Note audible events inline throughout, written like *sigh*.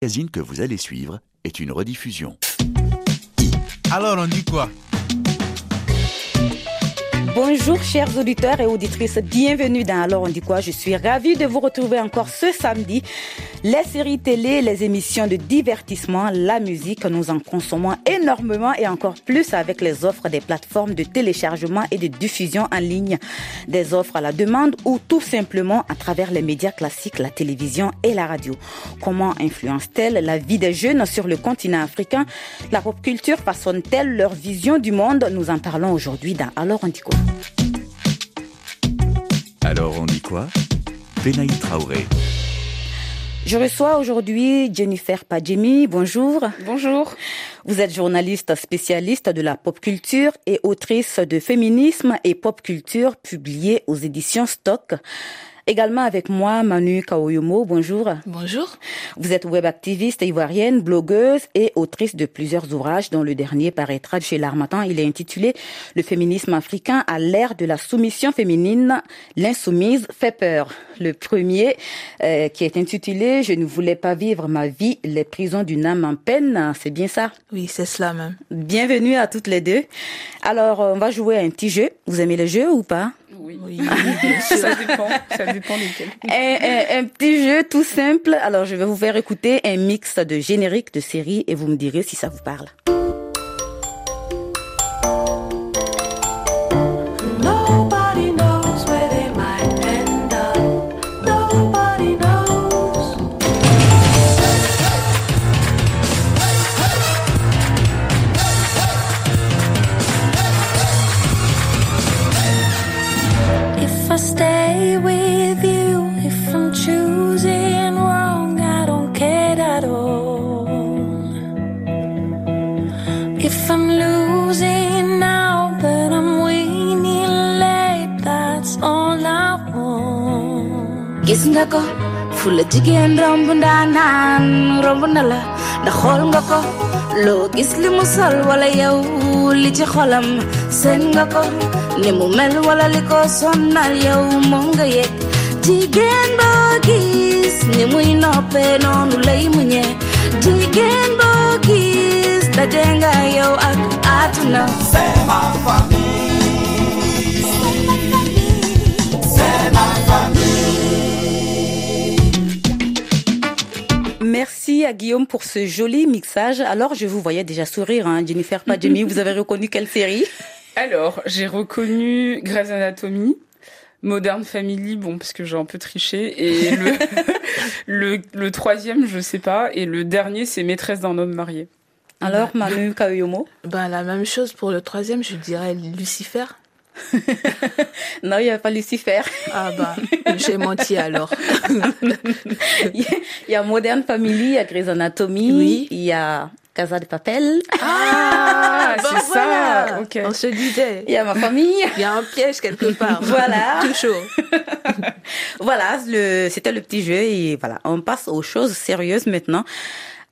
magazine que vous allez suivre est une rediffusion. Alors on dit quoi? Bonjour chers auditeurs et auditrices, bienvenue dans Alors on dit quoi? Je suis ravie de vous retrouver encore ce samedi. Les séries télé, les émissions de divertissement, la musique, nous en consommons énormément et encore plus avec les offres des plateformes de téléchargement et de diffusion en ligne, des offres à la demande ou tout simplement à travers les médias classiques, la télévision et la radio. Comment influence-t-elle la vie des jeunes sur le continent africain? La pop culture façonne-t-elle leur vision du monde? Nous en parlons aujourd'hui dans Alors on dit quoi? Alors on dit quoi? Benaï Traoré. Je reçois aujourd'hui Jennifer Padjemi. Bonjour. Bonjour. Vous êtes journaliste spécialiste de la pop culture et autrice de Féminisme et Pop Culture publiée aux éditions Stock. Également avec moi, Manu Kaoyomo. Bonjour. Bonjour. Vous êtes web activiste ivoirienne, blogueuse et autrice de plusieurs ouvrages dont le dernier paraîtra chez l'Armatan. Il est intitulé Le féminisme africain à l'ère de la soumission féminine. L'insoumise fait peur. Le premier, euh, qui est intitulé Je ne voulais pas vivre ma vie, les prisons d'une âme en peine. C'est bien ça? Oui, c'est cela même. Bienvenue à toutes les deux. Alors, on va jouer à un petit jeu. Vous aimez le jeu ou pas? Oui, *laughs* ça dépend, ça *laughs* dépend desquels. Un, un, un, petit jeu tout simple. Alors, je vais vous faire écouter un mix de génériques de séries et vous me direz si ça vous parle. Nga ko fu jigéen romb ndaanaan romb na la ndax xool nga ko loo gis li mu sol wala yow li ci xolam. Seen nga ko ni mu mel wala li ko sonnal yow moom nga yëg jigéen boo gis ni muy noppee noonu lay muñee jigéen boo gis daje nga yow ak àdduna à Guillaume pour ce joli mixage. Alors, je vous voyais déjà sourire, hein, Jennifer Padjemi. vous avez reconnu quelle série? Alors, j'ai reconnu Grey's Anatomy. Modern Family, bon, parce que j'ai un peu triché. Et le, *laughs* le, le, troisième, je sais pas. Et le dernier, c'est Maîtresse d'un homme marié. Alors, Manu Kaoyomo? Ben, la même chose pour le troisième, je dirais Lucifer. *laughs* non, il n'y a pas Lucifer. Ah bah, j'ai menti alors. *laughs* Il y a Modern Family, il y a Grey's Anatomy, oui. il y a Casa de Papel. Ah, bon, *laughs* c'est voilà. ça. Okay. On se disait. Il y a ma famille. Il y a un piège quelque part. voilà. Chaud. voilà, c'était le petit jeu et voilà, on passe aux choses sérieuses maintenant.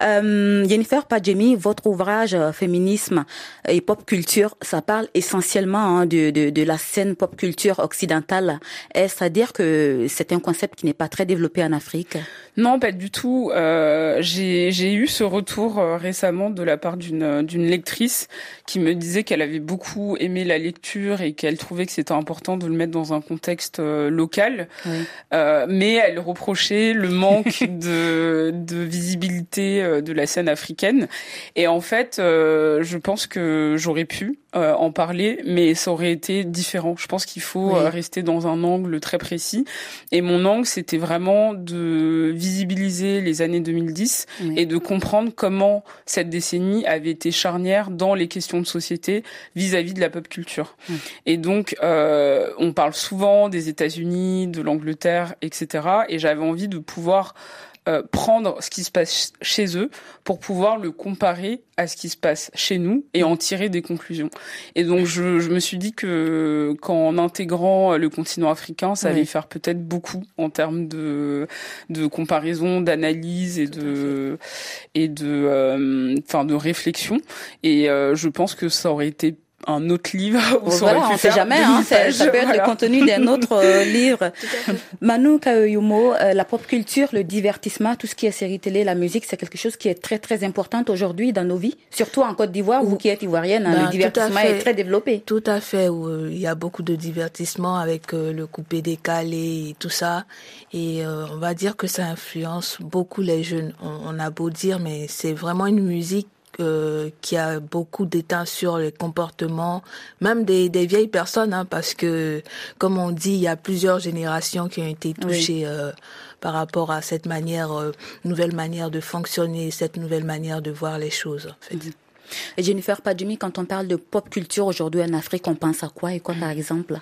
Euh, Jennifer Padjemi, votre ouvrage euh, Féminisme et pop culture, ça parle essentiellement hein, de, de, de, la scène pop culture occidentale. Est-ce à dire que c'est un concept qui n'est pas très développé en Afrique? Non, pas du tout. Euh, j'ai eu ce retour euh, récemment de la part d'une d'une lectrice qui me disait qu'elle avait beaucoup aimé la lecture et qu'elle trouvait que c'était important de le mettre dans un contexte euh, local. Oui. mais elle reprochait le manque *laughs* de, de visibilité de la scène africaine. Et en fait, euh, je pense que j'aurais pu euh, en parler, mais ça aurait été différent. Je pense qu'il faut Oui. euh, rester dans un angle très précis. Et mon angle, c'était vraiment de visibiliser les années 2010 Oui. et de comprendre comment cette décennie avait été charnière dans les questions de société vis-à-vis de la pop culture. Oui. Et donc, euh, on parle souvent des États-Unis, de l'Angleterre, etc. Et j'avais envie de pouvoir euh, prendre ce qui se passe chez eux pour pouvoir le comparer à ce qui se passe chez nous et en tirer des conclusions. Et donc je, je me suis dit que qu'en intégrant le continent africain, ça Oui. allait faire peut-être beaucoup en termes de de comparaison, d'analyse et de et de euh, enfin de réflexion. Et euh, je pense que ça aurait été un autre livre. *laughs* Où Bon, voilà, on sait faire jamais, 2000 hein, pages, ça peut être voilà. le contenu d'un *laughs* autre euh, livre. Manu Kaoyumo, euh, la pop culture, le divertissement, tout ce qui est série télé, la musique, c'est quelque chose qui est très très important aujourd'hui dans nos vies, surtout en Côte d'Ivoire, vous qui êtes ivoirienne, hein, Ben, le à divertissement fait. est très développé. Tout à fait, où euh, il y a beaucoup de divertissement avec euh, le coupé décalé et tout ça. Et euh, on va dire que ça influence beaucoup les jeunes. On, on a beau dire, mais c'est vraiment une musique euh, qui a beaucoup d'éteint sur les comportements, même des, des vieilles personnes, hein, parce que, comme on dit, il y a plusieurs générations qui ont été touchées euh, par rapport à cette manière, euh, nouvelle manière de fonctionner, cette nouvelle manière de voir les choses. En fait. Et Jennifer Padumi, quand on parle de pop culture aujourd'hui en Afrique, on pense à quoi et quoi par exemple?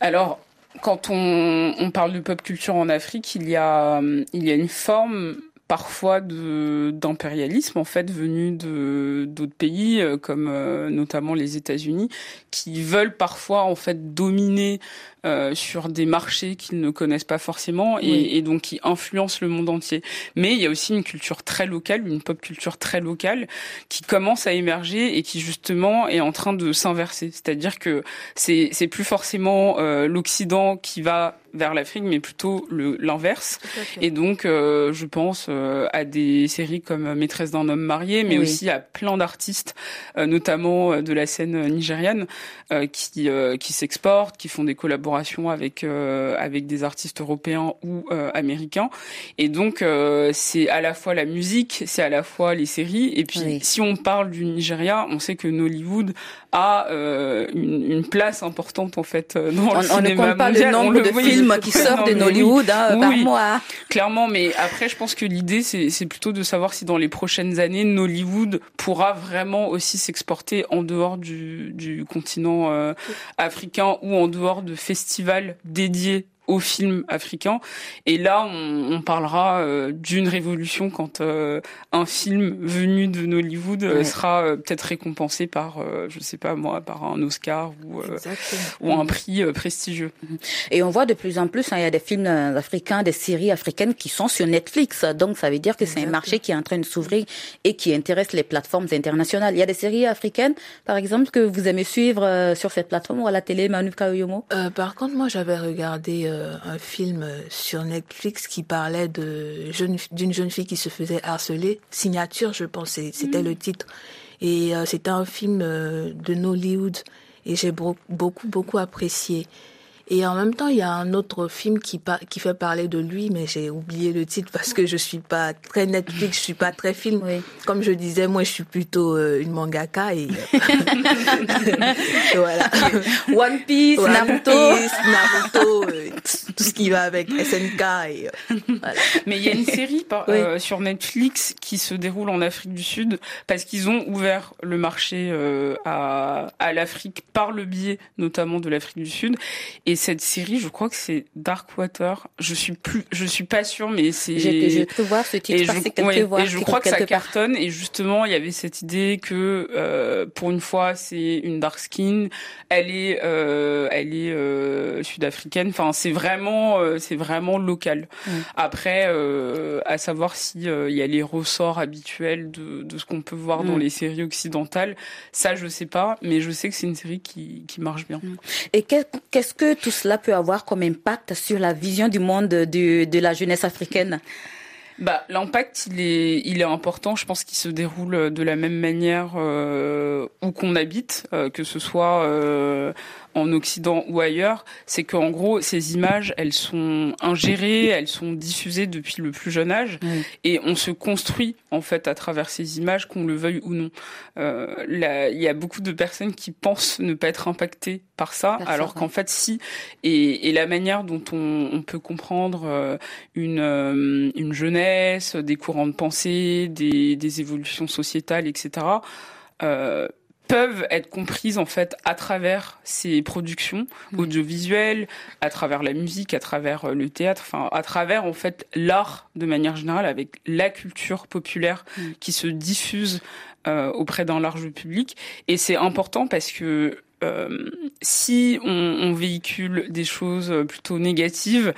Alors, quand on, on parle de pop culture en Afrique, il y a, il y a une forme parfois d'impérialisme en fait venu de d'autres pays euh, comme euh, notamment les États-Unis qui veulent parfois en fait dominer euh, sur des marchés qu'ils ne connaissent pas forcément et, Oui. et donc qui influencent le monde entier. Mais il y a aussi une culture très locale, une pop culture très locale qui commence à émerger et qui justement est en train de s'inverser. C'est-à-dire que c'est c'est plus forcément euh, l'Occident qui va vers l'Afrique, mais plutôt le l'inverse. Et donc, euh, je pense euh, à des séries comme Maîtresse d'un homme marié, mais Oui. aussi à plein d'artistes, euh, notamment euh, de la scène nigériane, euh, qui euh, qui s'exportent, qui font des collaborations avec euh, avec des artistes européens ou euh, américains. Et donc, euh, c'est à la fois la musique, c'est à la fois les séries. Et puis, Oui. si on parle du Nigeria, on sait que Nollywood a une, une place importante en fait dans On, le on ne cinéma compte pas mondial. le On nombre de oui, films qui *laughs* sortent de oui. Nollywood hein, par mois. Clairement, mais après, je pense que l'idée, c'est c'est plutôt de savoir si dans les prochaines années, Nollywood pourra vraiment aussi s'exporter en dehors du, du continent euh, africain ou en dehors de festivals dédiés aux films africains. Et là, on, on parlera euh, d'une révolution quand euh, un film venu de Nollywood euh, Ouais. sera euh, peut-être récompensé par, euh, je sais pas moi, par un Oscar ou, euh, un prix euh, prestigieux. Et on voit de plus en plus, hein, il y a des films africains, des séries africaines qui sont sur Netflix. Donc ça veut dire que c'est un marché qui est en train de s'ouvrir et qui intéresse les plateformes internationales. Il y a des séries africaines, par exemple, que vous aimez suivre euh, sur cette plateforme ou à la télé, Manu Kaoyomo Euh, par contre, moi, j'avais regardé euh, un film euh, sur Netflix qui parlait de jeune, d'une jeune fille qui se faisait harceler. Signature, je pense, c'était le titre. Et euh, c'était un film euh, de Nollywood et j'ai beaucoup, beaucoup apprécié. Et en même temps, il y a un autre film qui, par- qui fait parler de lui, mais j'ai oublié le titre parce que je suis pas très Netflix, je suis pas très film. Oui. Comme je disais, moi, je suis plutôt euh, une mangaka et *laughs* voilà. One Piece, One Naruto. Piece, Naruto, euh, tout ce qui va avec SNK et euh, voilà. Mais il y a une série par- Oui. sur Netflix qui se déroule en Afrique du Sud parce qu'ils ont ouvert le marché euh, à, à l'Afrique par le biais notamment de l'Afrique du Sud. Et cette série, je crois que c'est Darkwater. Je suis plus, je suis pas sûre, mais c'est. J'ai cru voir ce titre Et je, quelque ouais, voir, et je crois que ça part. cartonne. Et justement, il y avait cette idée que euh, pour une fois, c'est une dark skin. Elle est, euh, elle est euh, sud-africaine. Enfin, c'est vraiment, c'est vraiment local. Mm. Après, à savoir si il y a les ressorts habituels de, de ce qu'on peut voir dans Mm. les séries occidentales. Ça, je sais pas, mais je sais que c'est une série qui, qui marche bien. Et qu'est- qu'est-ce que tout cela peut avoir comme impact sur la vision du monde de, la jeunesse africaine Bah, l'impact, il est, il est important. Je pense qu'il se déroule de la même manière euh, où qu'on habite, euh, que ce soit euh, en Occident ou ailleurs. C'est qu'en gros, ces images, elles sont ingérées, elles sont diffusées depuis le plus jeune âge, et on se construit en fait à travers ces images, qu'on le veuille ou non. Euh, il y a beaucoup de personnes qui pensent ne pas être impactées par ça, alors qu'en fait, si. Et, et la manière dont on, on peut comprendre euh, une, euh, une jeunesse, des courants de pensée, des, des évolutions sociétales, etc., euh, peuvent être comprises en fait à travers ces productions audiovisuelles, à travers la musique, à travers euh, le théâtre, enfin à travers en fait l'art de manière générale avec la culture populaire qui se diffuse euh, auprès d'un large public. Et c'est important parce que euh, si on, on véhicule des choses plutôt négatives,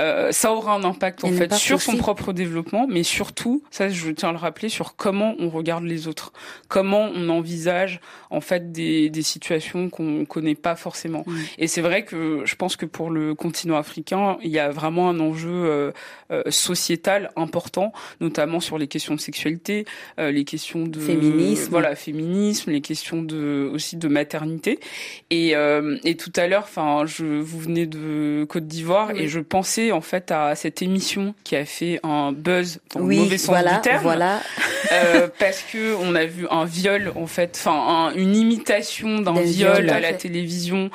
euh, ça aura un impact en fait sur son propre développement, mais surtout, ça je tiens à le rappeler, sur comment on regarde les autres, comment on envisage en fait des, des situations qu'on connaît pas forcément. Et c'est vrai que je pense que pour le continent africain, il y a vraiment un enjeu euh, euh sociétal important, notamment sur les questions de sexualité, euh, les questions de féminisme, voilà féminisme, les questions de aussi de maternité. Et, euh, et tout à l'heure, enfin, je vous venez de Côte d'Ivoire et je pensais en fait à cette émission qui a fait un buzz dans le mauvais sens voilà, du terme, voilà. euh, parce que on a vu un viol en fait, enfin une imitation d'un viol, viol, à la télévision.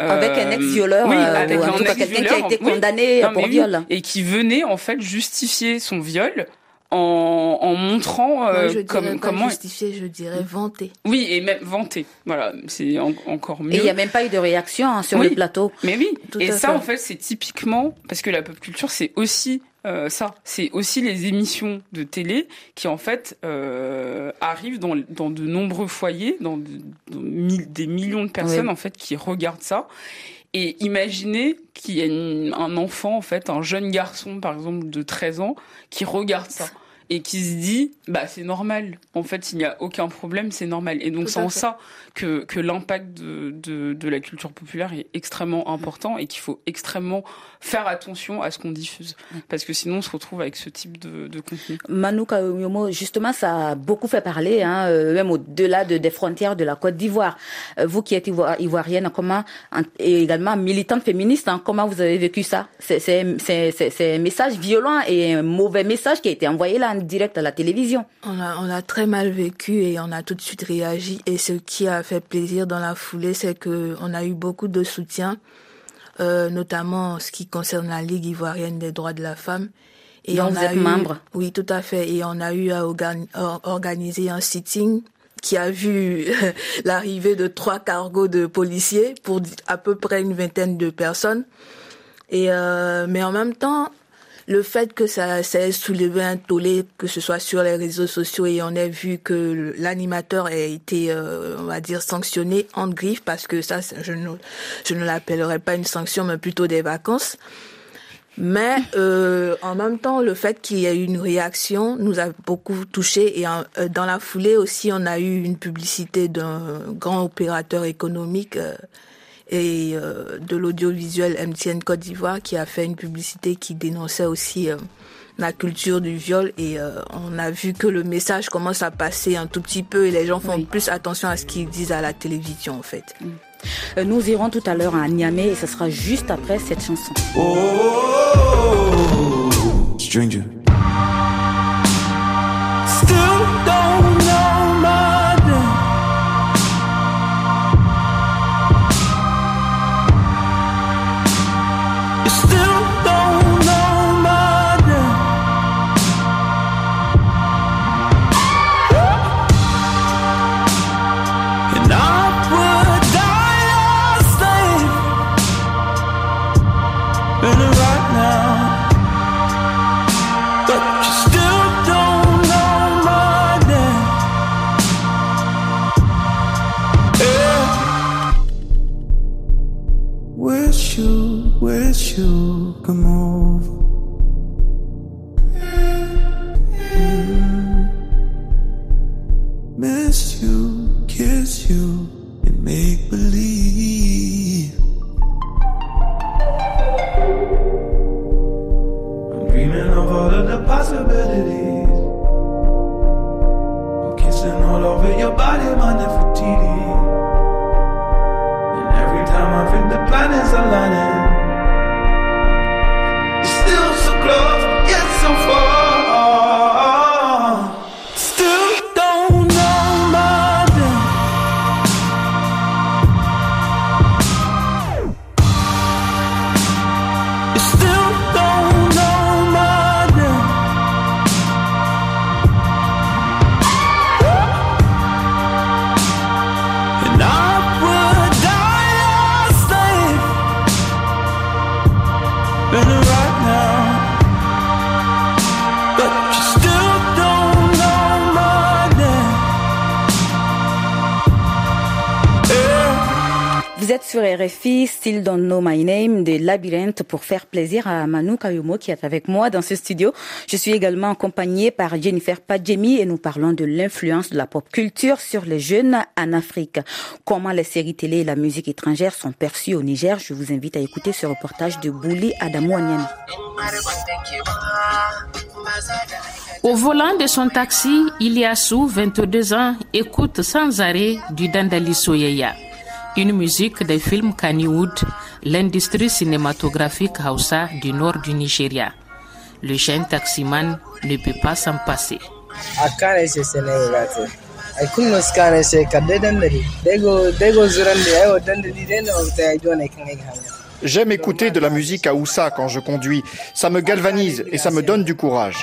Euh, avec un ex-violeur, oui, euh, avec un quelqu'un qui a été condamné oui, pour oui, viol. Et qui venait en fait justifier son viol en, en montrant euh, je comme, comment justifier, je dirais vanter. Oui, et même vanter. Voilà, c'est en, encore mieux. Et il n'y a même pas eu de réaction hein, sur oui. le plateau. Mais oui, Tout et ça fait. en fait, c'est typiquement parce que la pop culture, c'est aussi euh, ça, c'est aussi les émissions de télé qui en fait euh, arrivent dans, dans de nombreux foyers, dans, de, dans mille, des millions de personnes Oui. en fait qui regardent ça. Et imaginez qu'il y a une- un enfant, en fait, un jeune garçon, par exemple, de 13 ans, qui regarde ça et qui se dit, bah, c'est normal. En fait, il n'y a aucun problème, c'est normal. Et donc, c'est en fait. ça que, que l'impact de, de, de la culture populaire est extrêmement important et qu'il faut extrêmement faire attention à ce qu'on diffuse. Parce que sinon, on se retrouve avec ce type de, de contenu. Manu Kayomo, justement, ça a beaucoup fait parler, hein, euh, même au-delà de, des frontières de la Côte d'Ivoire. Euh, vous qui êtes ivo- ivoirienne, comment, en- et également militante féministe, hein, comment vous avez vécu ça? C'est c'est- c'est- c'est- c'est un message violent et un mauvais message qui a été envoyé là en direct à la télévision. On a, on a très mal vécu et on a tout de suite réagi. Et ce qui a fait plaisir dans la foulée, c'est que on a eu beaucoup de soutien, euh, notamment en ce qui concerne la Ligue ivoirienne des droits de la femme. Et Dont on vous a êtes eu, membre. Oui, tout à fait. Et on a eu à organ- or- organiser un sitting qui a vu *laughs* l'arrivée de trois cargos de policiers pour à peu près une vingtaine de personnes. Et euh, mais en même temps, le fait que ça, ait soulevé un tollé, que ce soit sur les réseaux sociaux, et on ait vu que l'animateur a été, euh, on va dire, sanctionné en griffe, parce que ça, je ne, je ne l'appellerais pas une sanction, mais plutôt des vacances. Mais euh, en même temps, le fait qu'il y ait eu une réaction nous a beaucoup touché. Et euh, dans la foulée aussi, on a eu une publicité d'un grand opérateur économique euh, et euh, de l'audiovisuel MTN Côte d'Ivoire qui a fait une publicité qui dénonçait aussi euh, la culture du viol. Et euh, on a vu que le message commence à passer un tout petit peu et les gens font Oui. plus attention à ce qu'ils disent à la télévision en fait. Euh, nous irons tout à l'heure à Niamey et ce sera juste après cette chanson. Stranger. Still possibility. Don't Know My Name de Labyrinthe pour faire plaisir à Manu Kayumo qui est avec moi dans ce studio. Je suis également accompagnée par Jennifer Padjemi et nous parlons de l'influence de la pop culture sur les jeunes en Afrique. Comment les séries télé et la musique étrangère sont perçues au Niger. Je vous invite à écouter ce reportage de Bouli Adamou. Au volant de son taxi, Iliassou, 22 ans, écoute sans arrêt du Dandali Soyeya une musique des films Kannywood, l'industrie cinématographique Hausa du nord du Nigeria. Le jeune taximan ne peut pas s'en passer. J'aime écouter de la musique à Oussa quand je conduis. Ça me galvanise et ça me donne du courage.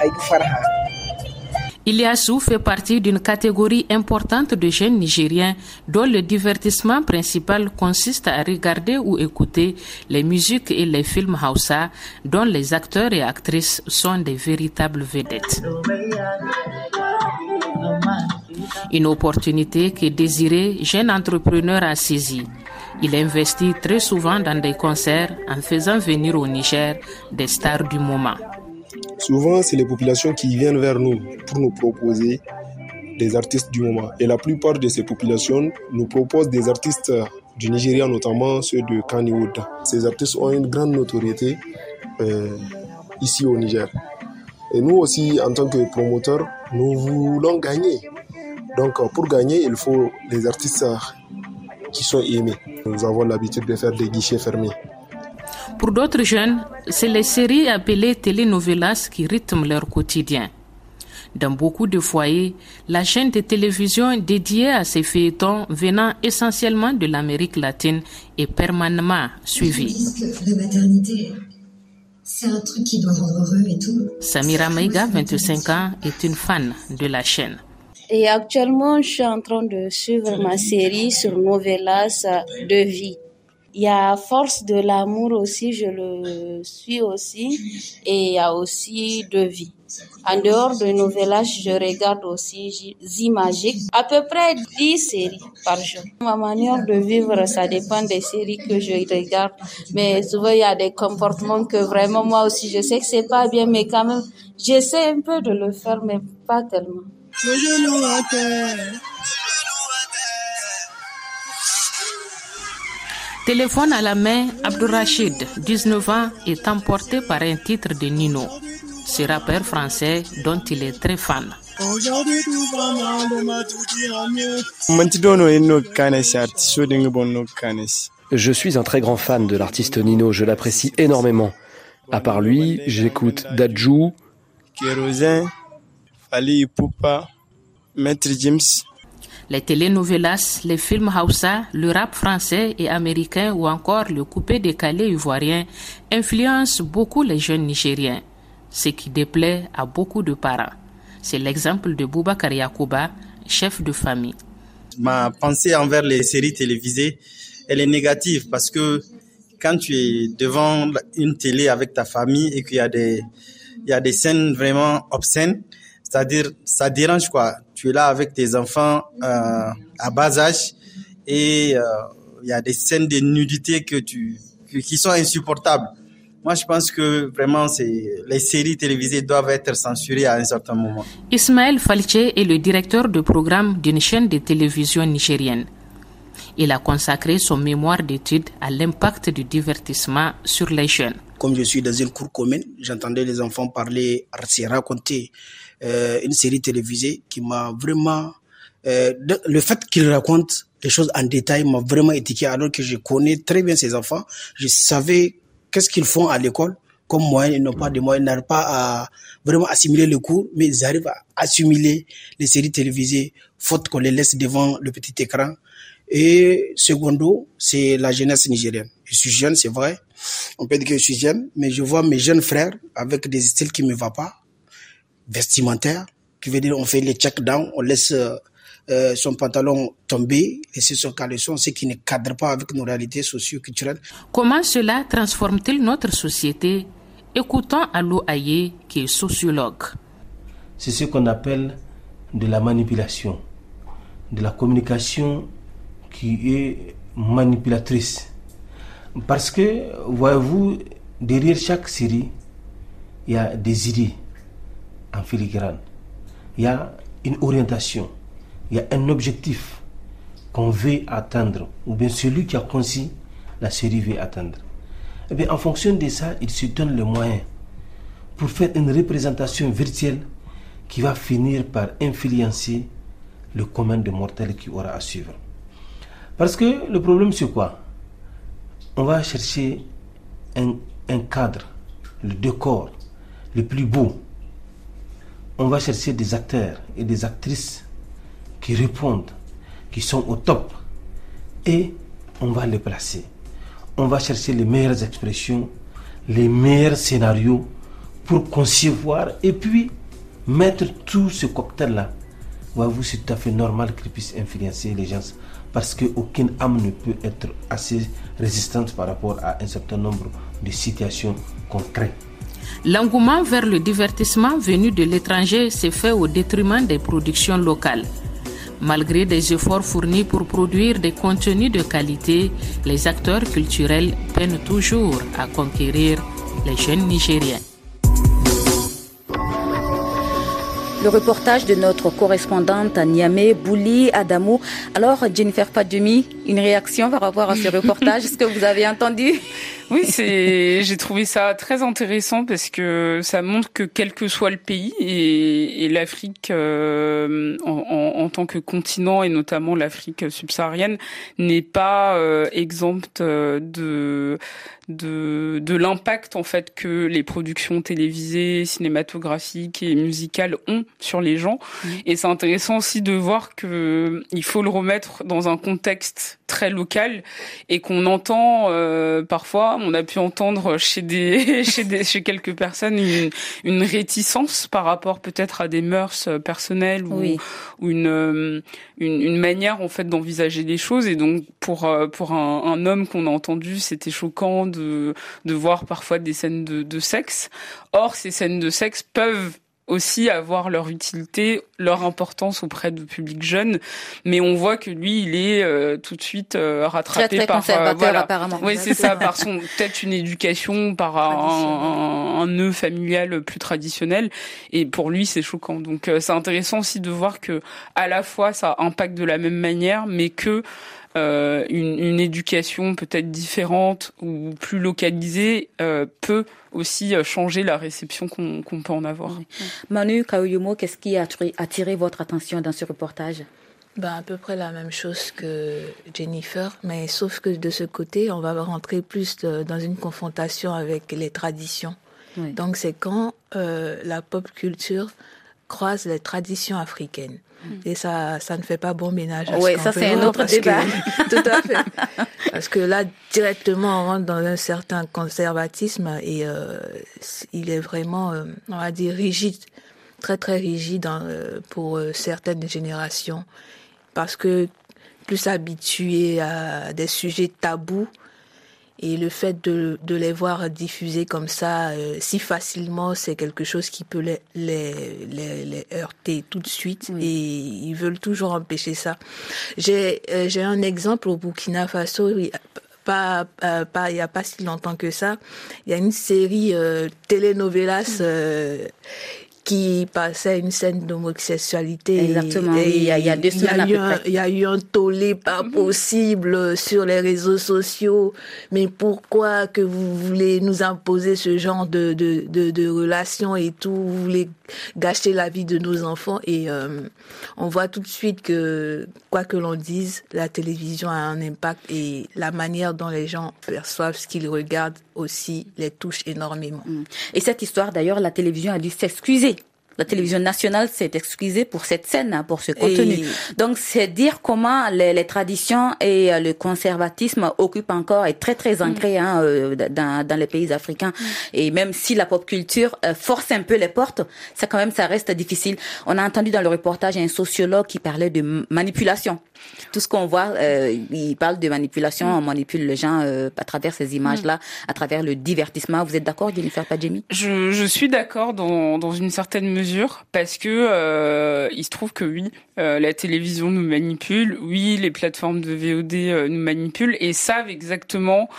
Iliassou fait partie d'une catégorie importante de jeunes Nigériens dont le divertissement principal consiste à regarder ou écouter les musiques et les films Hausa dont les acteurs et actrices sont des véritables vedettes. Une opportunité que désiré jeune entrepreneur a saisie. Il investit très souvent dans des concerts en faisant venir au Niger des stars du moment. Souvent, c'est les populations qui viennent vers nous pour nous proposer des artistes du moment. Et la plupart de ces populations nous proposent des artistes du Nigeria, notamment ceux de Kannywood. Ces artistes ont une grande notoriété euh, ici au Niger. Et nous aussi, en tant que promoteurs, nous voulons gagner. Donc, pour gagner, il faut des artistes qui sont aimés. Nous avons l'habitude de faire des guichets fermés. Pour d'autres jeunes, c'est les séries appelées telenovelas qui rythment leur quotidien. Dans beaucoup de foyers, la chaîne de télévision dédiée à ces feuilletons venant essentiellement de l'Amérique latine est permanemment suivie. La maternité, c'est un truc qui doit rendre heureux et tout. Samira Meiga, 25 ans, est une fan de la chaîne. Et actuellement, je suis en train de suivre ma série sur Novelas de vie. Il y a Force de l'amour aussi, je le suis aussi. Et il y a aussi De vie. En dehors de novelas, je regarde aussi Zimagique, à peu près 10 séries par jour. Ma manière de vivre, ça dépend des séries que je regarde. Mais souvent, il y a des comportements que vraiment, moi aussi, je sais que c'est pas bien, mais quand même, j'essaie un peu de le faire, mais pas tellement. Téléphone à la main, Abdourachid, 19 ans, est emporté par un titre de Nino, ce rappeur français dont il est très fan. Je suis un très grand fan de l'artiste Nino, je l'apprécie énormément. À part lui, j'écoute Dadju, Kérosène, Ali Poupa, Maître James, les telenovelas, les films Hausa, le rap français et américain ou encore le coupé décalé ivoirien influencent beaucoup les jeunes Nigériens, ce qui déplaît à beaucoup de parents. C'est l'exemple de Boubacar Yakuba, chef de famille. Ma pensée envers les séries télévisées, elle est négative parce que quand tu es devant une télé avec ta famille et qu'il y a des, il y a des scènes vraiment obscènes, c'est-à-dire, ça dérange quoi. Tu es là avec tes enfants euh, à bas âge et euh, il y a des scènes de nudité que tu, qui sont insupportables. Moi, je pense que vraiment, c'est les séries télévisées doivent être censurées à un certain moment. Ismaël Falche est le directeur de programme d'une chaîne de télévision nigérienne. Il a consacré son mémoire d'études à l'impact du divertissement sur les jeunes. Comme je suis dans une cour commune, j'entendais les enfants parler, se raconter une série télévisée qui m'a vraiment... Euh, le fait qu'ils racontent les choses en détail m'a vraiment étiqué alors que je connais très bien ces enfants. Je savais qu'est-ce qu'ils font à l'école. Comme moi, ils n'ont pas de moyens, n'arrivent pas à vraiment assimiler le cours, mais ils arrivent à assimiler les séries télévisées, faute qu'on les laisse devant le petit écran. Et secondo, c'est la jeunesse nigérienne. Je suis jeune, c'est vrai. On peut dire que je suis jeune, mais je vois mes jeunes frères avec des styles qui me vont pas, vestimentaires, qui veut dire on fait les check down, on laisse euh, son pantalon tomber, laisser son caleçon, ce qui ne cadre pas avec nos réalités socio-culturelles. Comment cela transforme-t-il notre société? Écoutons Allo Aye, qui est sociologue. C'est ce qu'on appelle de la manipulation, de la communication qui est manipulatrice. Parce que, voyez-vous, derrière chaque série, il y a des idées en filigrane. Il y a une orientation. Il y a un objectif qu'on veut atteindre, ou bien celui qui a conçu la série veut atteindre. Et eh bien, en fonction de ça, il se donne le moyen pour faire une représentation virtuelle qui va finir par influencer le commun de mortels qui aura à suivre. Parce que le problème, c'est quoi? On va chercher un, un cadre, le décor le plus beau. On va chercher des acteurs et des actrices qui répondent, qui sont au top. Et on va les placer. On va chercher les meilleures expressions, les meilleurs scénarios pour concevoir et puis mettre tout ce cocktail-là. Voyez-vous, c'est tout à fait normal qu'il puisse influencer les gens parce qu'aucune âme ne peut être assez résistante par rapport à un certain nombre de situations concrètes. L'engouement vers le divertissement venu de l'étranger s'est fait au détriment des productions locales. Malgré des efforts fournis pour produire des contenus de qualité, les acteurs culturels peinent toujours à conquérir les jeunes Nigériens. Le reportage de notre correspondante à Bouli Adamou. Alors, Jennifer Padumi, une réaction par rapport à ce reportage Est-ce que vous avez entendu *laughs* oui, c'est. J'ai trouvé ça très intéressant parce que ça montre que quel que soit le pays et, l'Afrique euh, en, tant que continent et notamment l'Afrique subsaharienne n'est pas euh, exempte euh, de de, de l'impact en fait que les productions télévisées, cinématographiques et musicales ont sur les gens. Mmh. Et c'est intéressant aussi de voir que il faut le remettre dans un contexte très local et qu'on entend euh, parfois, on a pu entendre chez des *laughs* chez des chez quelques personnes une, une réticence par rapport peut-être à des mœurs personnelles ou, ou une, euh, une, une manière en fait d'envisager les choses et donc pour euh, pour un, un homme qu'on a entendu, c'était choquant de de voir parfois des scènes de, de sexe. Or ces scènes de sexe peuvent aussi avoir leur utilité, leur importance auprès de publics jeunes, mais on voit que lui, il est euh, tout de suite euh, rattrapé très, très par euh, voilà. apparemment. Oui, c'est ça, *laughs* par son peut-être une éducation, par un, un, nœud familial plus traditionnel, et pour lui, c'est choquant. Donc, c'est intéressant aussi de voir que à la fois ça impacte de la même manière, mais que euh, une, une, éducation peut-être différente ou plus localisée euh, peut aussi euh, changer la réception qu'on peut en avoir. Manu Kaoyumo, qu'est-ce qui a attiré votre attention dans ce reportage? Ben, à peu près la même chose que Jennifer, mais sauf que de ce côté, on va rentrer plus dans une confrontation avec les traditions. Donc c'est quand euh, la pop culture croise les traditions africaines. Et ça, ça ne fait pas bon ménage. Oui, ça c'est un autre débat. *laughs* tout à fait. Parce que là, directement, on rentre dans un certain conservatisme et euh, il est vraiment, euh, on va dire, rigide, très très rigide hein, euh, pour certaines générations. Parce que plus habitué à des sujets tabous, et le fait de, de les voir diffuser comme ça euh, si facilement, c'est quelque chose qui peut les, les, les, les heurter tout de suite et ils veulent toujours empêcher ça. J'ai euh, j'ai un exemple au Burkina Faso. Pas, euh, pas, il y a pas si longtemps que ça. Il y a une série euh, telenovelas qui passait une scène d'homosexualité. Exactement. Et, il, y a, il y a deux semaines. Il y a eu un tollé pas mhm. possible sur les réseaux sociaux. Mais pourquoi que vous voulez nous imposer ce genre de, de, de, de relations et tout? Vous voulez gâcher la vie de nos enfants? Et euh, on voit tout de suite que quoi que l'on dise, la télévision a un impact et la manière dont les gens perçoivent ce qu'ils regardent aussi les touche énormément. Mm. Et cette histoire d'ailleurs, la télévision a dû s'excuser la télévision nationale s'est excusée pour cette scène, hein, pour ce contenu. Donc, c'est dire comment les, les, traditions et euh, le conservatisme occupent encore et très très ancré hein, euh, dans, dans les pays africains. Mm. Et même si la pop culture euh, force un peu les portes, ça quand même ça reste difficile. On a entendu dans le reportage un sociologue qui parlait de manipulation Tout ce qu'on voit, euh, il parle de manipulation, on manipule les gens euh, à travers ces images-là, à travers le divertissement. Vous êtes d'accord, Jennifer Padjemi? Je, je suis d'accord dans, dans une certaine mesure parce que euh, il se trouve que oui, la télévision nous manipule, oui, les plateformes de VOD nous manipulent et savent exactement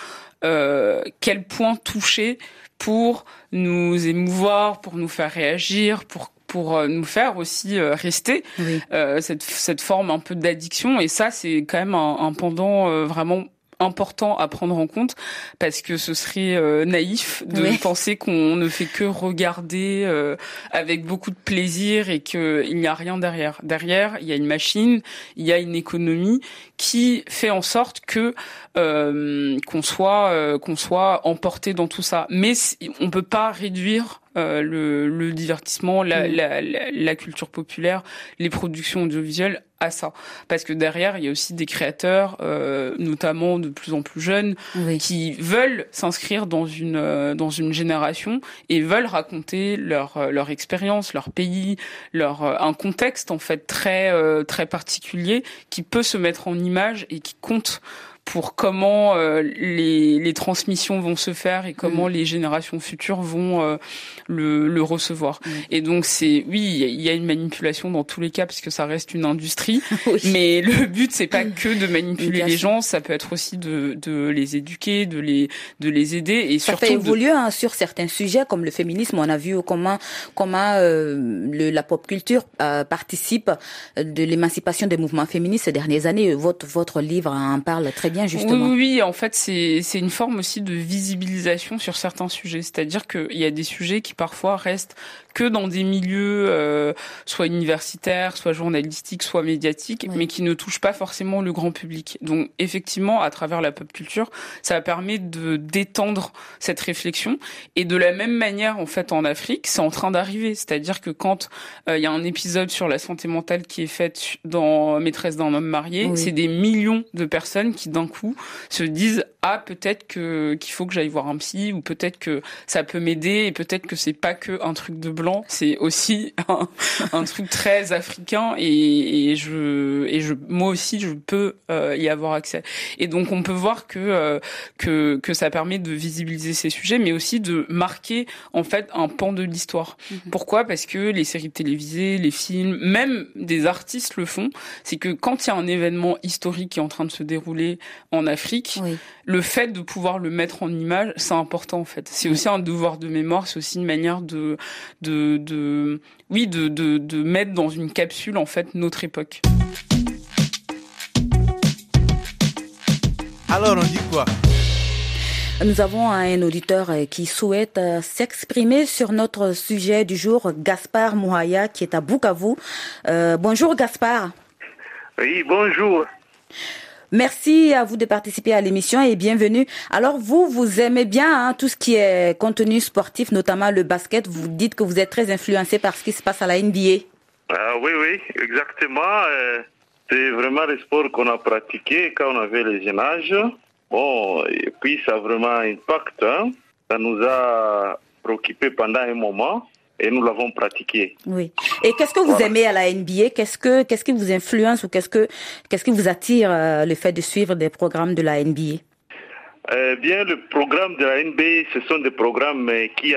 quel point toucher pour nous émouvoir, pour nous faire réagir, pour pour euh, nous faire aussi euh, rester euh, cette, cette forme un peu d'addiction. Et ça c'est quand même un, un pendant euh, vraiment important à prendre en compte parce que ce serait euh, naïf de Oui. penser qu'on ne fait que regarder euh, avec beaucoup de plaisir et qu'il n'y a rien derrière. Derrière, il y a une machine, il y a une économie qui fait en sorte que euh, qu'on soit euh, qu'on soit emporté dans tout ça. Mais on peut pas réduire euh, le, le divertissement, la, Mm. la, la, la culture populaire, les productions audiovisuelles à ça. Parce que derrière, il y a aussi des créateurs, euh, notamment de plus en plus jeunes, qui veulent s'inscrire dans une euh, dans une génération et veulent raconter leur euh, leur expérience, leur pays, leur euh, un contexte en fait très euh, très particulier qui peut se mettre en image et qui compte pour comment euh, les, les transmissions vont se faire et comment les générations futures vont euh, le, le recevoir. Et donc c'est oui, il y a- une manipulation dans tous les cas parce que ça reste une industrie, *laughs* mais le but c'est pas que de manipuler les gens, ça peut être aussi de, de les éduquer, de les de les aider et Ça surtout fait de- évoluer hein, sur certains sujets comme le féminisme. On a vu comment comment euh, le- la pop culture euh, participe de l'émancipation des mouvements féministes ces dernières années. Votre votre livre en parle très bien justement. Oui, oui, en fait, c'est c'est une forme aussi de visibilisation sur certains sujets. C'est-à-dire qu'il y a des sujets qui parfois restent que dans des milieux euh, soit universitaires, soit journalistiques, soit médiatiques, mais qui ne touchent pas forcément le grand public. Donc, effectivement, à travers la pop culture, ça permet de d'étendre cette réflexion. Et de la même manière, en fait, en Afrique, c'est en train d'arriver. C'est-à-dire que quand euh, il y a un épisode sur la santé mentale qui est fait dans Maîtresse d'un homme marié, Oui. c'est des millions de personnes qui d'un coup se disent ah peut-être que qu'il faut que j'aille voir un psy ou peut-être que ça peut m'aider et peut-être que c'est pas que un truc de blanc c'est aussi un, un truc très africain et, et je et je moi aussi je peux euh, y avoir accès. Et donc on peut voir que euh, que que ça permet de visibiliser ces sujets mais aussi de marquer en fait un pan de l'histoire. Pourquoi? Parce que les séries télévisées les films même des artistes le font. C'est que quand il y a un événement historique qui est en train de se dérouler en Afrique, le fait de pouvoir le mettre en image, c'est important en fait. C'est aussi un devoir de mémoire, c'est aussi une manière de, de, de oui, de, de, de mettre dans une capsule en fait notre époque. Alors on dit quoi? Nous avons un auditeur euh, qui souhaite euh, s'exprimer sur notre sujet du jour, Gaspard Mouhaya, qui est à Bukavu. Euh, bonjour Gaspard. Oui, bonjour. Merci à vous de participer à l'émission et bienvenue. Alors vous, vous aimez bien hein, tout ce qui est contenu sportif, notamment le basket. Vous dites que vous êtes très influencé par ce qui se passe à la NBA. Ah, oui, oui, exactement. euh, c'est vraiment le sport qu'on a pratiqué quand on avait le jeune âge. Bon, et puis ça a vraiment un impact. hein. Ça nous a préoccupé pendant un moment et nous l'avons pratiqué. Oui. Et qu'est-ce que vous aimez à la NBA Qu'est-ce que qu'est-ce qui vous influence ou qu'est-ce que qu'est-ce qui vous attire euh, le fait de suivre des programmes de la NBA Euh, bien, le programme de la NBA, ce sont des programmes euh, qui,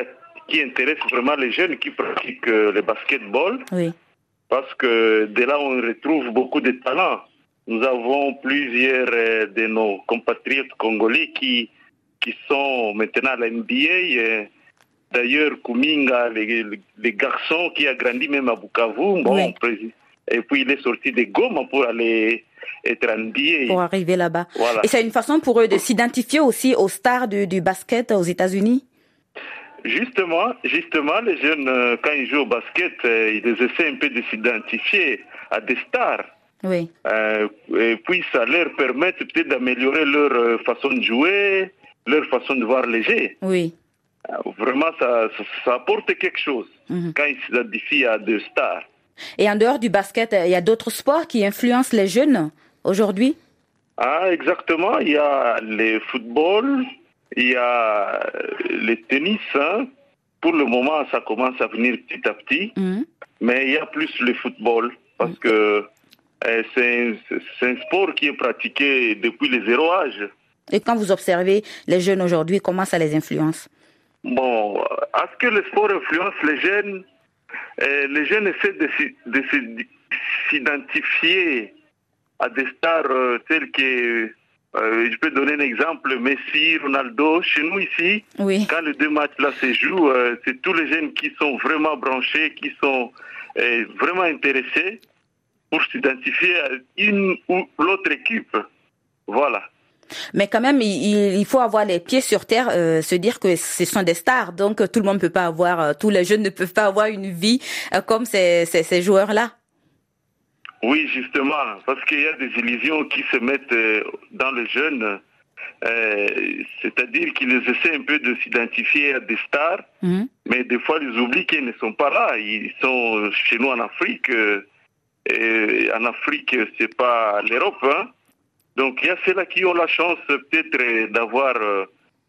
qui intéressent vraiment les jeunes qui pratiquent euh, le basketball. Oui. parce que de là on retrouve beaucoup de talents. Nous avons plusieurs de nos compatriotes congolais qui, qui sont maintenant à la NBA. D'ailleurs, Kuminga, le, le garçon qui a grandi même à Bukavu, bon, Oui. et puis il est sorti de Goma pour aller être en NBA. pour arriver là-bas. Voilà. Et c'est une façon pour eux de s'identifier aussi aux stars du, du basket aux États-Unis? Justement, justement, les jeunes, euh, quand ils jouent au basket, euh, ils essaient un peu de s'identifier à des stars. Oui. Euh, et puis ça leur permet peut-être d'améliorer leur façon de jouer, leur façon de voir les jeux. Oui. Euh, Vraiment, ça, ça, ça apporte quelque chose Mhm. quand ils s'identifient à deux stars. Et en dehors du basket, il y a d'autres sports qui influencent les jeunes aujourd'hui? Ah, exactement. Il y a le football, il y a euh, le tennis. hein. Pour le moment, ça commence à venir petit à petit. Mhm. Mais il y a plus le football parce que c'est un, sport qui est pratiqué depuis les zéro âge. Et quand vous observez les jeunes aujourd'hui, comment ça les influence? Bon, à ce que le sport influence les jeunes, les jeunes essaient de, s'identifier à des stars telles que euh, je peux donner un exemple, Messi, Ronaldo. Chez nous ici, quand les deux matchs-là se jouent, euh, c'est tous les jeunes qui sont vraiment branchés, qui sont euh, vraiment intéressés pour s'identifier à une ou l'autre équipe. Voilà. Mais quand même, il, faut avoir les pieds sur terre, se dire que ce sont des stars. Donc tout le monde ne peut pas avoir, tous les jeunes ne peuvent pas avoir une vie comme ces, ces joueurs-là. Oui, justement, parce qu'il y a des illusions qui se mettent euh, dans les jeunes, euh, c'est-à-dire qu'ils essaient un peu de s'identifier à des stars, mhm. mais des fois ils oublient qu'ils ne sont pas là. Ils sont chez nous en Afrique. Euh, et en Afrique, c'est pas l'Europe. Hein. Donc il y a ceux-là qui ont la chance peut-être d'avoir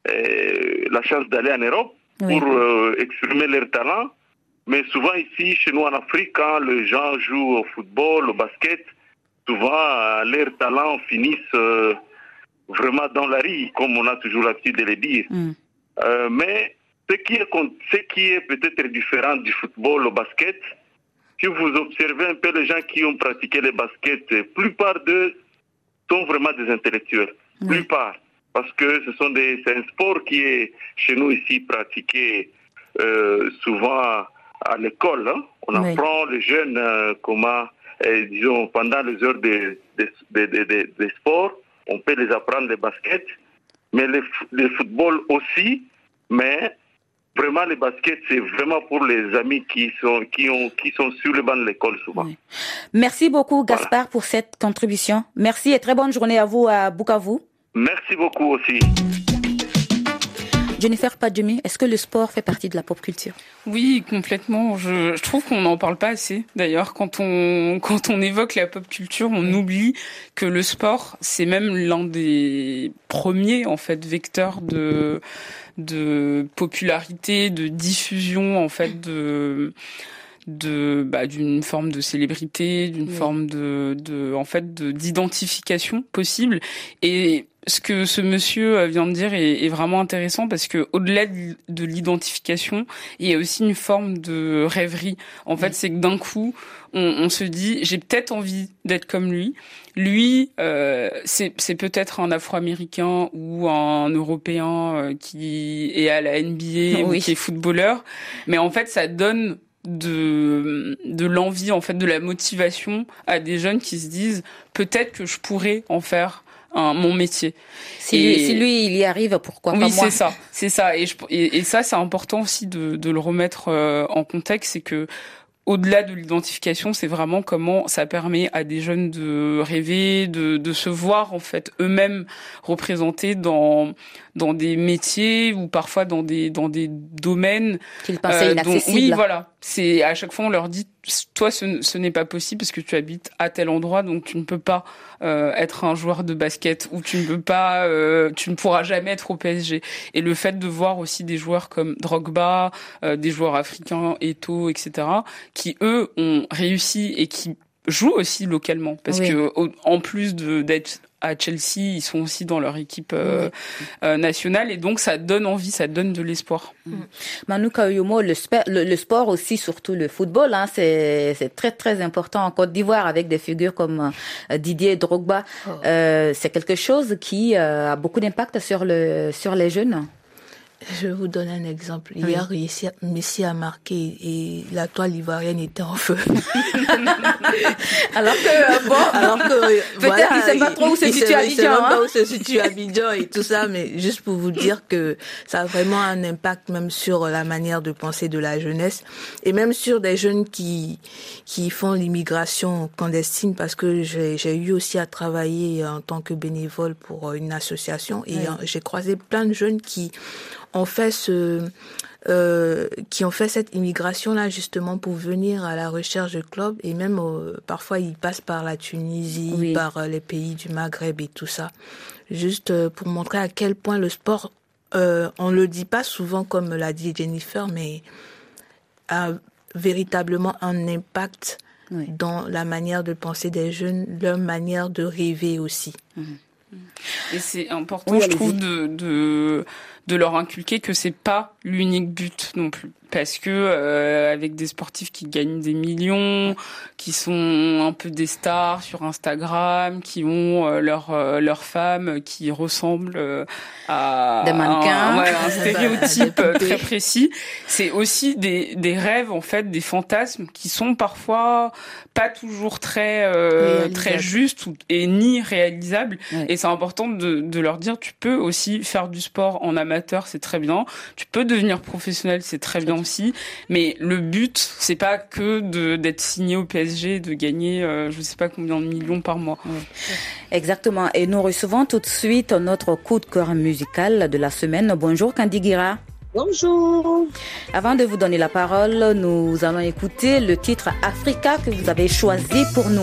la chance d'aller en Europe pour exprimer leur talent. Mais souvent ici, chez nous en Afrique, quand les gens jouent au football, au basket, souvent leurs talents finissent euh, vraiment dans la rue, comme on a toujours l'habitude de le dire. Mm. Euh, mais ce qui est, ce qui est peut-être différent du football au basket, si vous observez un peu les gens qui ont pratiqué le basket, la plupart d'eux sont vraiment des intellectuels. La Plupart. Parce que ce sont des, c'est un sport qui est chez nous ici pratiqué euh, souvent à l'école. Hein. On apprend les jeunes euh, comment, euh, disons, pendant les heures de, de, de, sport, on peut les apprendre le basket, mais le, football aussi, mais vraiment le basket, c'est vraiment pour les amis qui sont, qui ont, qui sont sur le banc de l'école souvent. Merci beaucoup Gaspard pour cette contribution. Merci et très bonne journée à vous à Bukavu. Merci beaucoup aussi. Jennifer Padjemi, est-ce que le sport fait partie de la pop culture? Oui, complètement. Je, trouve qu'on n'en parle pas assez. D'ailleurs, quand on *laughs* quand on évoque la pop culture, on oublie que le sport, c'est même l'un des premiers en fait vecteurs de de popularité, de diffusion en fait de de bah, d'une forme de célébrité, d'une forme de, de en fait d'identification possible et ce que ce monsieur euh, vient de dire est, vraiment intéressant parce que au-delà de l'identification, il y a aussi une forme de rêverie. En fait, c'est que d'un coup, on, se dit j'ai peut-être envie d'être comme lui. Lui, euh, c'est peut-être un Afro-américain ou un Européen euh, qui est à la NBA ou qui est footballeur, mais en fait, ça donne de de l'envie en fait de la motivation à des jeunes qui se disent peut-être que je pourrais en faire mon métier. Si, lui, il y arrive, pourquoi pas moi Oui, c'est ça, c'est ça. Et, et, ça, c'est important aussi de, de le remettre euh, en contexte, c'est que au-delà de l'identification, c'est vraiment comment ça permet à des jeunes de rêver, de, de se voir en fait eux-mêmes représentés dans dans des métiers ou parfois dans des dans des domaines qu'ils pensaient euh, inaccessibles. oui, voilà. C'est à chaque fois on leur dit toi ce, ce n'est pas possible parce que tu habites à tel endroit donc tu ne peux pas euh, être un joueur de basket ou tu ne peux pas euh, tu ne pourras jamais être au PSG. Et le fait de voir aussi des joueurs comme Drogba, euh, des joueurs africains, Eto, etc. qui eux ont réussi et qui jouent aussi localement parce que en plus d'être à Chelsea, ils sont aussi dans leur équipe euh, euh, nationale et donc ça donne envie, ça donne de l'espoir. Mm. Manu Kayomo, le, le, sport aussi, surtout le football, hein, c'est très très important en Côte d'Ivoire avec des figures comme euh, Didier Drogba. Oh. c'est quelque chose qui a beaucoup d'impact sur le sur les jeunes. Je vous donne un exemple. Hier, Messi a marqué et la toile ivoirienne était en feu. *laughs* alors que, euh, bon, *laughs* alors que, peut-être il sait pas trop où se situe Abidjan. Sait pas hein. où se situe Abidjan et tout ça, mais juste pour vous dire que ça a vraiment un impact même sur la manière de penser de la jeunesse et même sur des jeunes qui, qui font l'immigration clandestine parce que j'ai eu aussi à travailler en tant que bénévole pour une association et j'ai croisé plein de jeunes qui ont fait ce, euh, qui ont fait cette immigration là justement pour venir à la recherche de clubs et même euh, parfois ils passent par la Tunisie, par euh, les pays du Maghreb et tout ça, juste euh, pour montrer à quel point le sport, euh, on le dit pas souvent comme l'a dit Jennifer, mais a véritablement un impact dans la manière de penser des jeunes, leur manière de rêver aussi. Mhm. Et c'est important, je trouve, de, de, de leur inculquer que c'est pas l'unique but non plus parce que euh, avec des sportifs qui gagnent des millions, qui sont un peu des stars sur Instagram, qui ont euh, leur euh, leur femme qui ressemble à des mannequins, un, ouais, un *laughs* stéréotype *laughs* très précis. C'est aussi des des rêves en fait, des fantasmes qui sont parfois pas toujours très très justes ou, et ni réalisables. Ouais. Et c'est important de de leur dire tu peux aussi faire du sport en amateur, c'est très bien. Tu peux devenir professionnel, c'est très bien aussi. Mais le but, c'est pas que de d'être signé au PSG, de gagner, euh, je sais pas combien de millions par mois. Ouais. Exactement. Et nous recevons tout de suite notre coup de cœur musical de la semaine. Bonjour Candy Guira. Bonjour. Avant de vous donner la parole, nous allons écouter le titre Africa que vous avez choisi pour nous.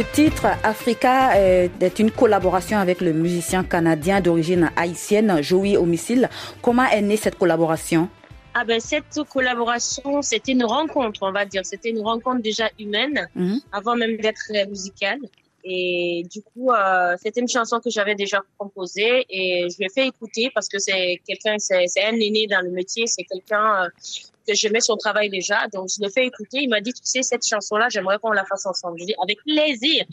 Ce titre Africa est une collaboration avec le musicien canadien d'origine haïtienne Joey Homicile. Comment est née cette collaboration? Ah ben cette collaboration, c'était une rencontre, on va dire. C'était une rencontre déjà humaine, -hmm. avant même d'être musicale. Et du coup, euh, c'était une chanson que j'avais déjà composée et je lui ai fait écouter parce que c'est quelqu'un, c'est un aîné dans le métier, c'est quelqu'un euh, que j'aimais son travail déjà. Donc, je l'ai fait écouter. Il m'a dit, tu sais, cette chanson-là, j'aimerais qu'on la fasse ensemble. Je dis, avec plaisir.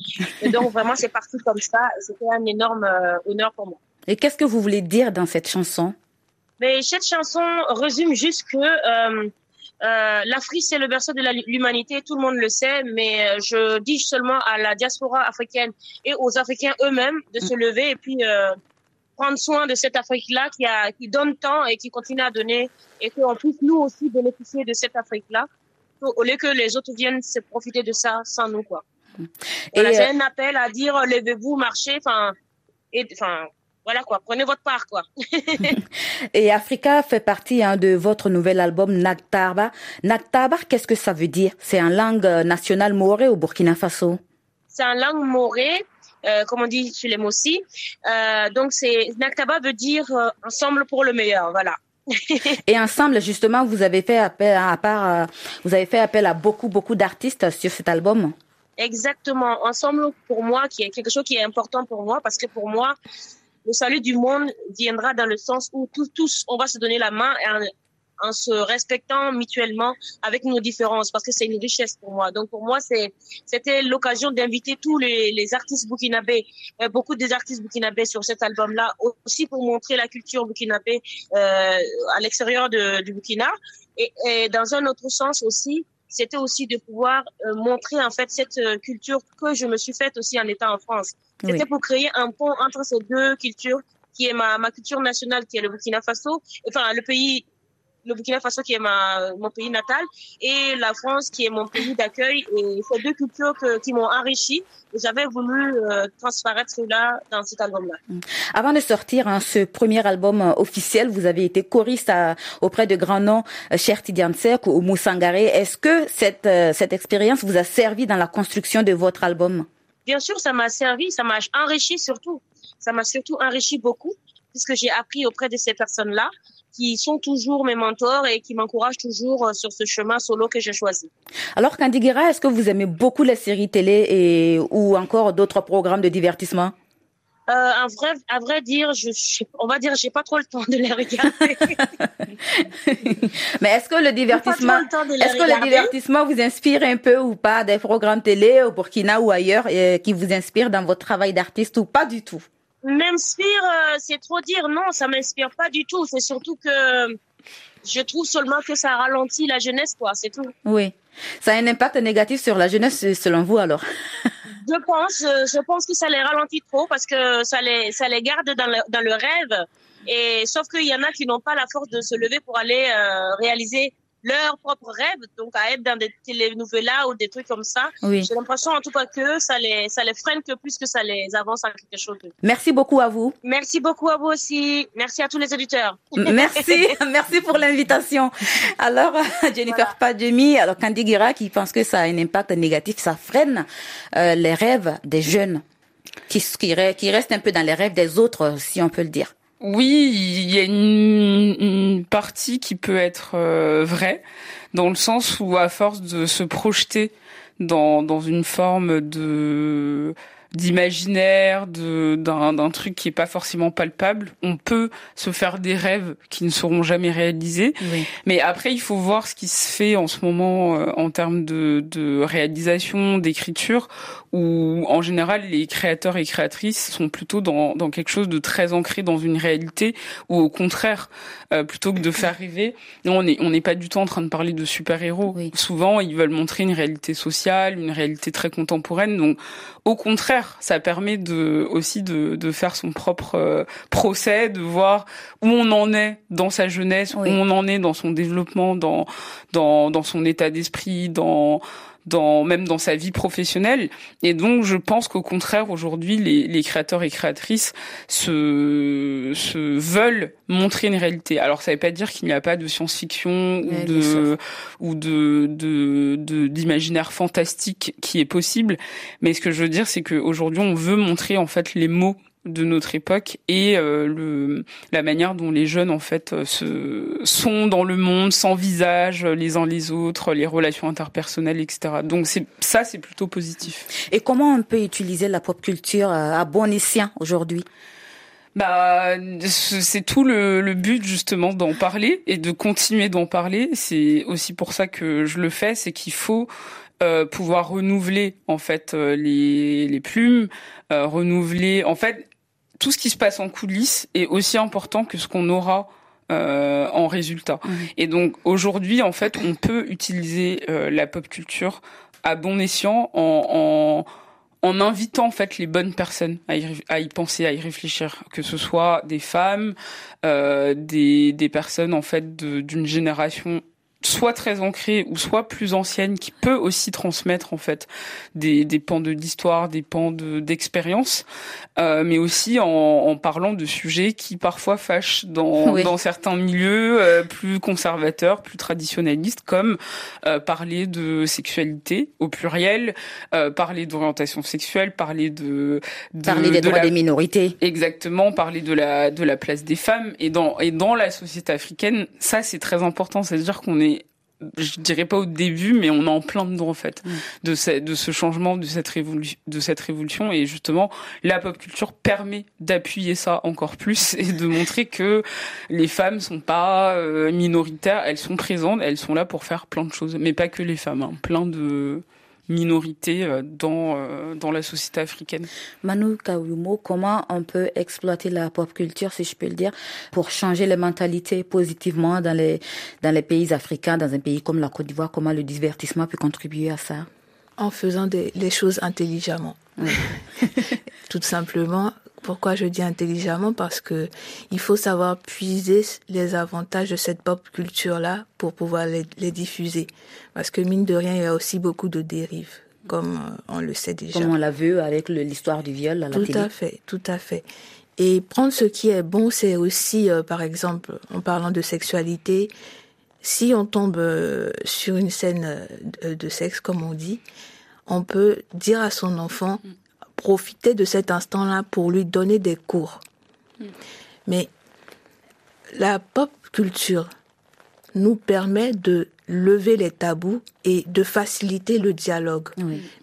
Et donc, vraiment, c'est parti comme ça. C'était un énorme euh, honneur pour moi. Et qu'est-ce que vous voulez dire dans cette chanson? Mais cette chanson résume juste que euh, euh, l'Afrique, c'est le berceau de l'humanité. Tout le monde le sait. Mais je dis seulement à la diaspora africaine et aux Africains eux-mêmes de se lever et puis prendre soin de cette Afrique-là qui, a, qui donne tant et qui continue à donner et qu'on puisse nous aussi bénéficier de cette Afrique-là au lieu que les autres viennent se profiter de ça sans nous, quoi. Voilà, c'est un appel à dire levez-vous, marchez, enfin, et, enfin, voilà quoi, prenez votre part quoi. *laughs* et Africa fait partie hein, de votre nouvel album Naktaba. Naktaba, qu'est-ce que ça veut dire? C'est en langue nationale morée au Burkina Faso? C'est en langue morée. Euh, comme on dit chez les Mossi. Euh, donc, c'est Naktaba veut dire euh, ensemble pour le meilleur, voilà. *laughs* Et ensemble, justement, vous avez fait appel à, à part, euh, vous avez fait appel à beaucoup, beaucoup d'artistes sur cet album? Exactement. Ensemble, pour moi, qui est quelque chose qui est important pour moi, parce que pour moi, le salut du monde viendra dans le sens où tous, tous on va se donner la main en, se respectant mutuellement avec nos différences parce que c'est une richesse pour moi. Donc pour moi, c'est c'était l'occasion d'inviter tous les, les artistes burkinabés, euh, beaucoup des artistes burkinabés sur cet album-là, aussi pour montrer la culture burkinabé euh, à l'extérieur du Burkina. Et, et, dans un autre sens aussi, c'était aussi de pouvoir euh, montrer en fait cette culture que je me suis faite aussi en étant en France. C'était pour créer un pont entre ces deux cultures, qui est ma, ma culture nationale, qui est le Burkina Faso, enfin le pays le Burkina Faso qui est ma, mon pays natal et la France qui est mon pays d'accueil. Et ces deux cultures que, qui m'ont enrichi. J'avais voulu euh, transparaître cela dans cet album-là. Mm. Avant de sortir hein, ce premier album euh, officiel, vous avez été choriste à, auprès de grands noms, euh, Cher Tidiane ou Moussangaré. Est-ce que cette, cette expérience vous a servi dans la construction de votre album? Bien sûr, ça m'a servi, ça m'a enrichi surtout. Ça m'a surtout enrichi beaucoup puisque j'ai appris auprès de ces personnes-là qui sont toujours mes mentors et qui m'encouragent toujours euh, sur ce chemin solo que j'ai choisi. Alors, Candiguera, est-ce que vous aimez beaucoup les séries télé et, ou encore d'autres programmes de divertissement? Euh, à vrai, à vrai dire, je, on va dire, j'ai pas trop le temps de les regarder. *laughs* Mais est-ce que le divertissement, est-ce que le divertissement vous inspire un peu ou pas des programmes télé au Burkina ou ailleurs euh, qui vous inspirent dans votre travail d'artiste ou pas du tout? M'inspire, euh, c'est trop dire. Non, ça m'inspire pas du tout. C'est surtout que je trouve seulement que ça ralentit la jeunesse, quoi. C'est tout. Oui. Ça a un impact négatif sur la jeunesse, selon vous, alors? Je pense, euh, je pense que ça les ralentit trop parce que ça les, ça les garde dans le, dans le rêve. Et sauf qu'il y en a qui n'ont pas la force de se lever pour aller euh, réaliser leur propre rêve, donc à être dans des télénovelas ou des trucs comme ça. Oui. J'ai l'impression en tout cas que ça les, ça les freine que plus que ça les avance à quelque chose. Merci beaucoup à vous. Merci beaucoup à vous aussi. Merci à tous les éditeurs. Merci, *laughs* merci pour l'invitation. Alors, *laughs* Jennifer voilà. Padjemi, alors Candy Guira qui pense que ça a un impact négatif, ça freine euh, les rêves des jeunes qui, qui, qui restent un peu dans les rêves des autres, si on peut le dire. Oui, il y a une, une partie qui peut être euh, vraie, dans le sens où à force de se projeter dans, dans une forme de d'imaginaire, de d'un, d'un truc qui est pas forcément palpable, on peut se faire des rêves qui ne seront jamais réalisés. Oui. Mais après, il faut voir ce qui se fait en ce moment euh, en termes de, de réalisation, d'écriture, où en général les créateurs et créatrices sont plutôt dans, dans quelque chose de très ancré dans une réalité, ou au contraire, euh, plutôt que de faire rêver, on n'est on n'est pas du tout en train de parler de super héros. Oui. Souvent, ils veulent montrer une réalité sociale, une réalité très contemporaine. Donc, au contraire, ça permet de aussi de, de faire son propre euh, procès, de voir où on en est dans sa jeunesse, Oui. où on en est dans son développement, dans dans, dans son état d'esprit, dans dans même dans sa vie professionnelle. Et donc, je pense qu'au contraire, aujourd'hui, les, les créateurs et créatrices se, se veulent montrer une réalité. Alors, ça ne veut pas dire qu'il n'y a pas de science-fiction ou de ou de de de- d'imaginaire fantastique qui est possible. Mais ce que je veux dire, c'est qu'aujourd'hui, on veut montrer en fait les mots de notre époque et euh, le la manière dont les jeunes en fait euh, se sont dans le monde sans visage euh, les uns les autres les relations interpersonnelles etc donc c'est ça c'est plutôt positif. Et comment on peut utiliser la pop culture euh, à bon escient aujourd'hui? Bah, c'est tout le, le but justement d'en parler et de continuer d'en parler. C'est aussi pour ça que je le fais, c'est qu'il faut euh, pouvoir renouveler en fait les, les plumes, euh, renouveler en fait tout ce qui se passe en coulisses est aussi important que ce qu'on aura euh, en résultat. Et donc aujourd'hui, en fait, on peut utiliser euh, la pop culture à bon escient en, en en invitant en fait les bonnes personnes à y, à y penser, à y réfléchir, que ce soit des femmes, euh, des, des personnes en fait d'une génération soit très ancrée ou soit plus ancienne qui peut aussi transmettre en fait des, des pans de l'histoire, des pans de d'expérience, euh, mais aussi en, en parlant de sujets qui parfois fâchent dans, *laughs* Oui. dans certains milieux euh, plus conservateurs, plus traditionnalistes, comme euh, parler de sexualité au pluriel, euh, parler d'orientation sexuelle, parler de, de Parler des de droits la- des minorités. Exactement, parler de la de la place des femmes et dans et dans la société africaine, ça c'est très important, c'est-à-dire qu'on est je dirais pas au début, mais on est en plein dedans en fait de ce, de ce changement, de cette révolution, de cette révolution. Et justement la pop culture permet d'appuyer ça encore plus *laughs* et de montrer que les femmes sont pas euh, minoritaires, elles sont présentes, elles sont là pour faire plein de choses, mais pas que les femmes, hein, plein de minorités euh, dans euh, dans la société africaine. Manu Kawumo, comment on peut exploiter la pop culture, si je peux le dire, pour changer les mentalités positivement dans les, dans les pays africains, dans un pays comme la Côte d'Ivoire, comment le divertissement peut contribuer à ça? En faisant des, les choses intelligemment. *laughs* Tout simplement, pourquoi je dis intelligemment Parce que il faut savoir puiser les avantages de cette pop culture là pour pouvoir les, les diffuser. Parce que mine de rien, il y a aussi beaucoup de dérives, comme euh, on le sait déjà. Comme on l'a vu avec l'histoire du viol à la Tout télé. à fait, tout à fait. Et prendre ce qui est bon, c'est aussi, euh, par exemple, en parlant de sexualité, si on tombe euh, sur une scène euh, de, de sexe, comme on dit, on peut dire à son enfant, profiter de cet instant-là pour lui donner des cours. Mais la pop culture nous permet de lever les tabous et de faciliter le dialogue.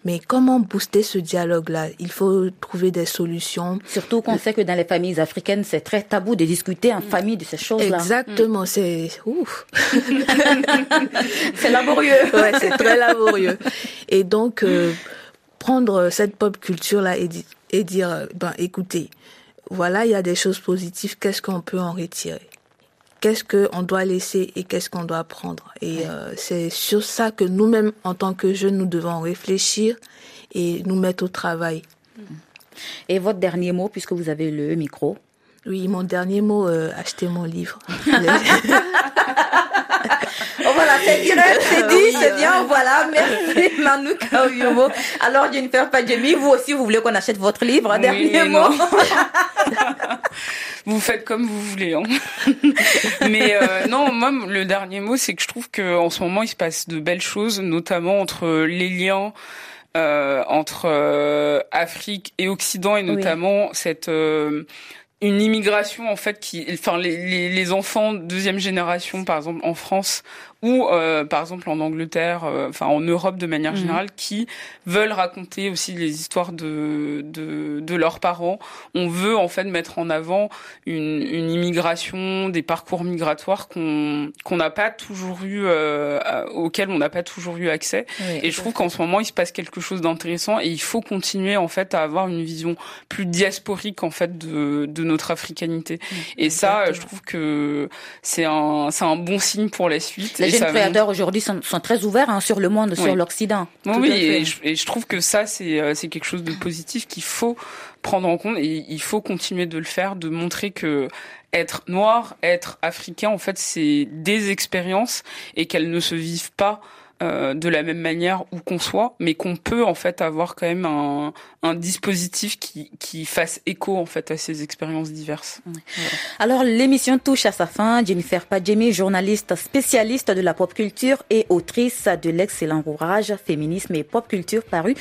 Mais comment booster ce dialogue-là? Il faut trouver des solutions. Surtout qu'on sait que dans les familles africaines, c'est très tabou de discuter en famille de ces choses-là. Exactement, c'est ouf. *laughs* c'est laborieux. Ouais, c'est très laborieux. Et donc euh, prendre cette pop culture là et, et dire euh, ben écoutez, voilà, il y a des choses positives, qu'est-ce qu'on peut en retirer? Qu'est-ce qu'on doit laisser et qu'est-ce qu'on doit prendre? Et euh, c'est sur ça que nous-mêmes, en tant que jeunes, nous devons réfléchir et nous mettre au travail. Et votre dernier mot, puisque vous avez le micro? Oui, mon dernier mot, euh, achetez mon livre. *laughs* *laughs* Oh voilà, c'est direct, c'est dit, Oui, c'est euh. bien, voilà. Merci *laughs* Manu Kaoyomo. Alors Jennifer Padjemi, vous aussi, vous voulez qu'on achète votre livre Oui, Dernier mot. vous faites comme vous voulez. Hein. Mais euh, non, moi, le dernier mot, c'est que je trouve que en ce moment, il se passe de belles choses, notamment entre les liens euh, entre euh, Afrique et Occident, et notamment cette euh, une immigration en fait qui, enfin les, les, les enfants deuxième génération, par exemple en France ou euh, par exemple en Angleterre, euh, enfin en Europe de manière Mhm. générale, qui veulent raconter aussi les histoires de, de de leurs parents. On veut en fait mettre en avant une, une immigration, des parcours migratoires qu'on qu'on n'a pas toujours eu, euh, à- auxquels on n'a pas toujours eu accès. Oui, et je trouve qu'en ce moment il se passe quelque chose d'intéressant et il faut continuer en fait à avoir une vision plus diasporique en fait de de notre africanité. Et ça, je trouve que c'est un c'est un bon signe pour la suite. Les jeunes créateurs aujourd'hui sont, sont très ouverts hein, sur le monde, Oui. sur l'Occident. Oui, et je, et je trouve que ça, c'est euh, c'est quelque chose de positif qu'il faut prendre en compte et il faut continuer de le faire, de montrer que être noir, être africain, en fait, c'est des expériences et qu'elles ne se vivent pas euh, de la même manière où qu'on soit, mais qu'on peut en fait avoir quand même un, un dispositif qui, qui fasse écho en fait à ces expériences diverses. Alors, l'émission touche à sa fin. Jennifer Padjemi, journaliste spécialiste de la pop culture et autrice de l'excellent ouvrage Féminisme et pop culture paru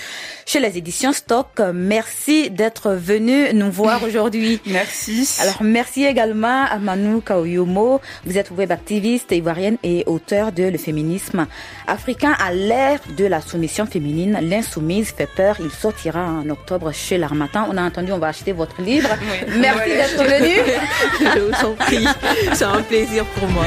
chez les éditions Stock. Merci d'être venu nous voir *laughs* aujourd'hui. Merci. Alors, merci également à Manu Kaoyomo. Vous êtes web activiste ivoirienne et auteur de Le féminisme africain à l'ère de la soumission féminine. L'insoumise fait peur. Il sortira en octobre chez l'Armatan. On a entendu, on va acheter votre livre. Oui. Merci d'être venu. Je vous en prie. C'est un plaisir pour moi.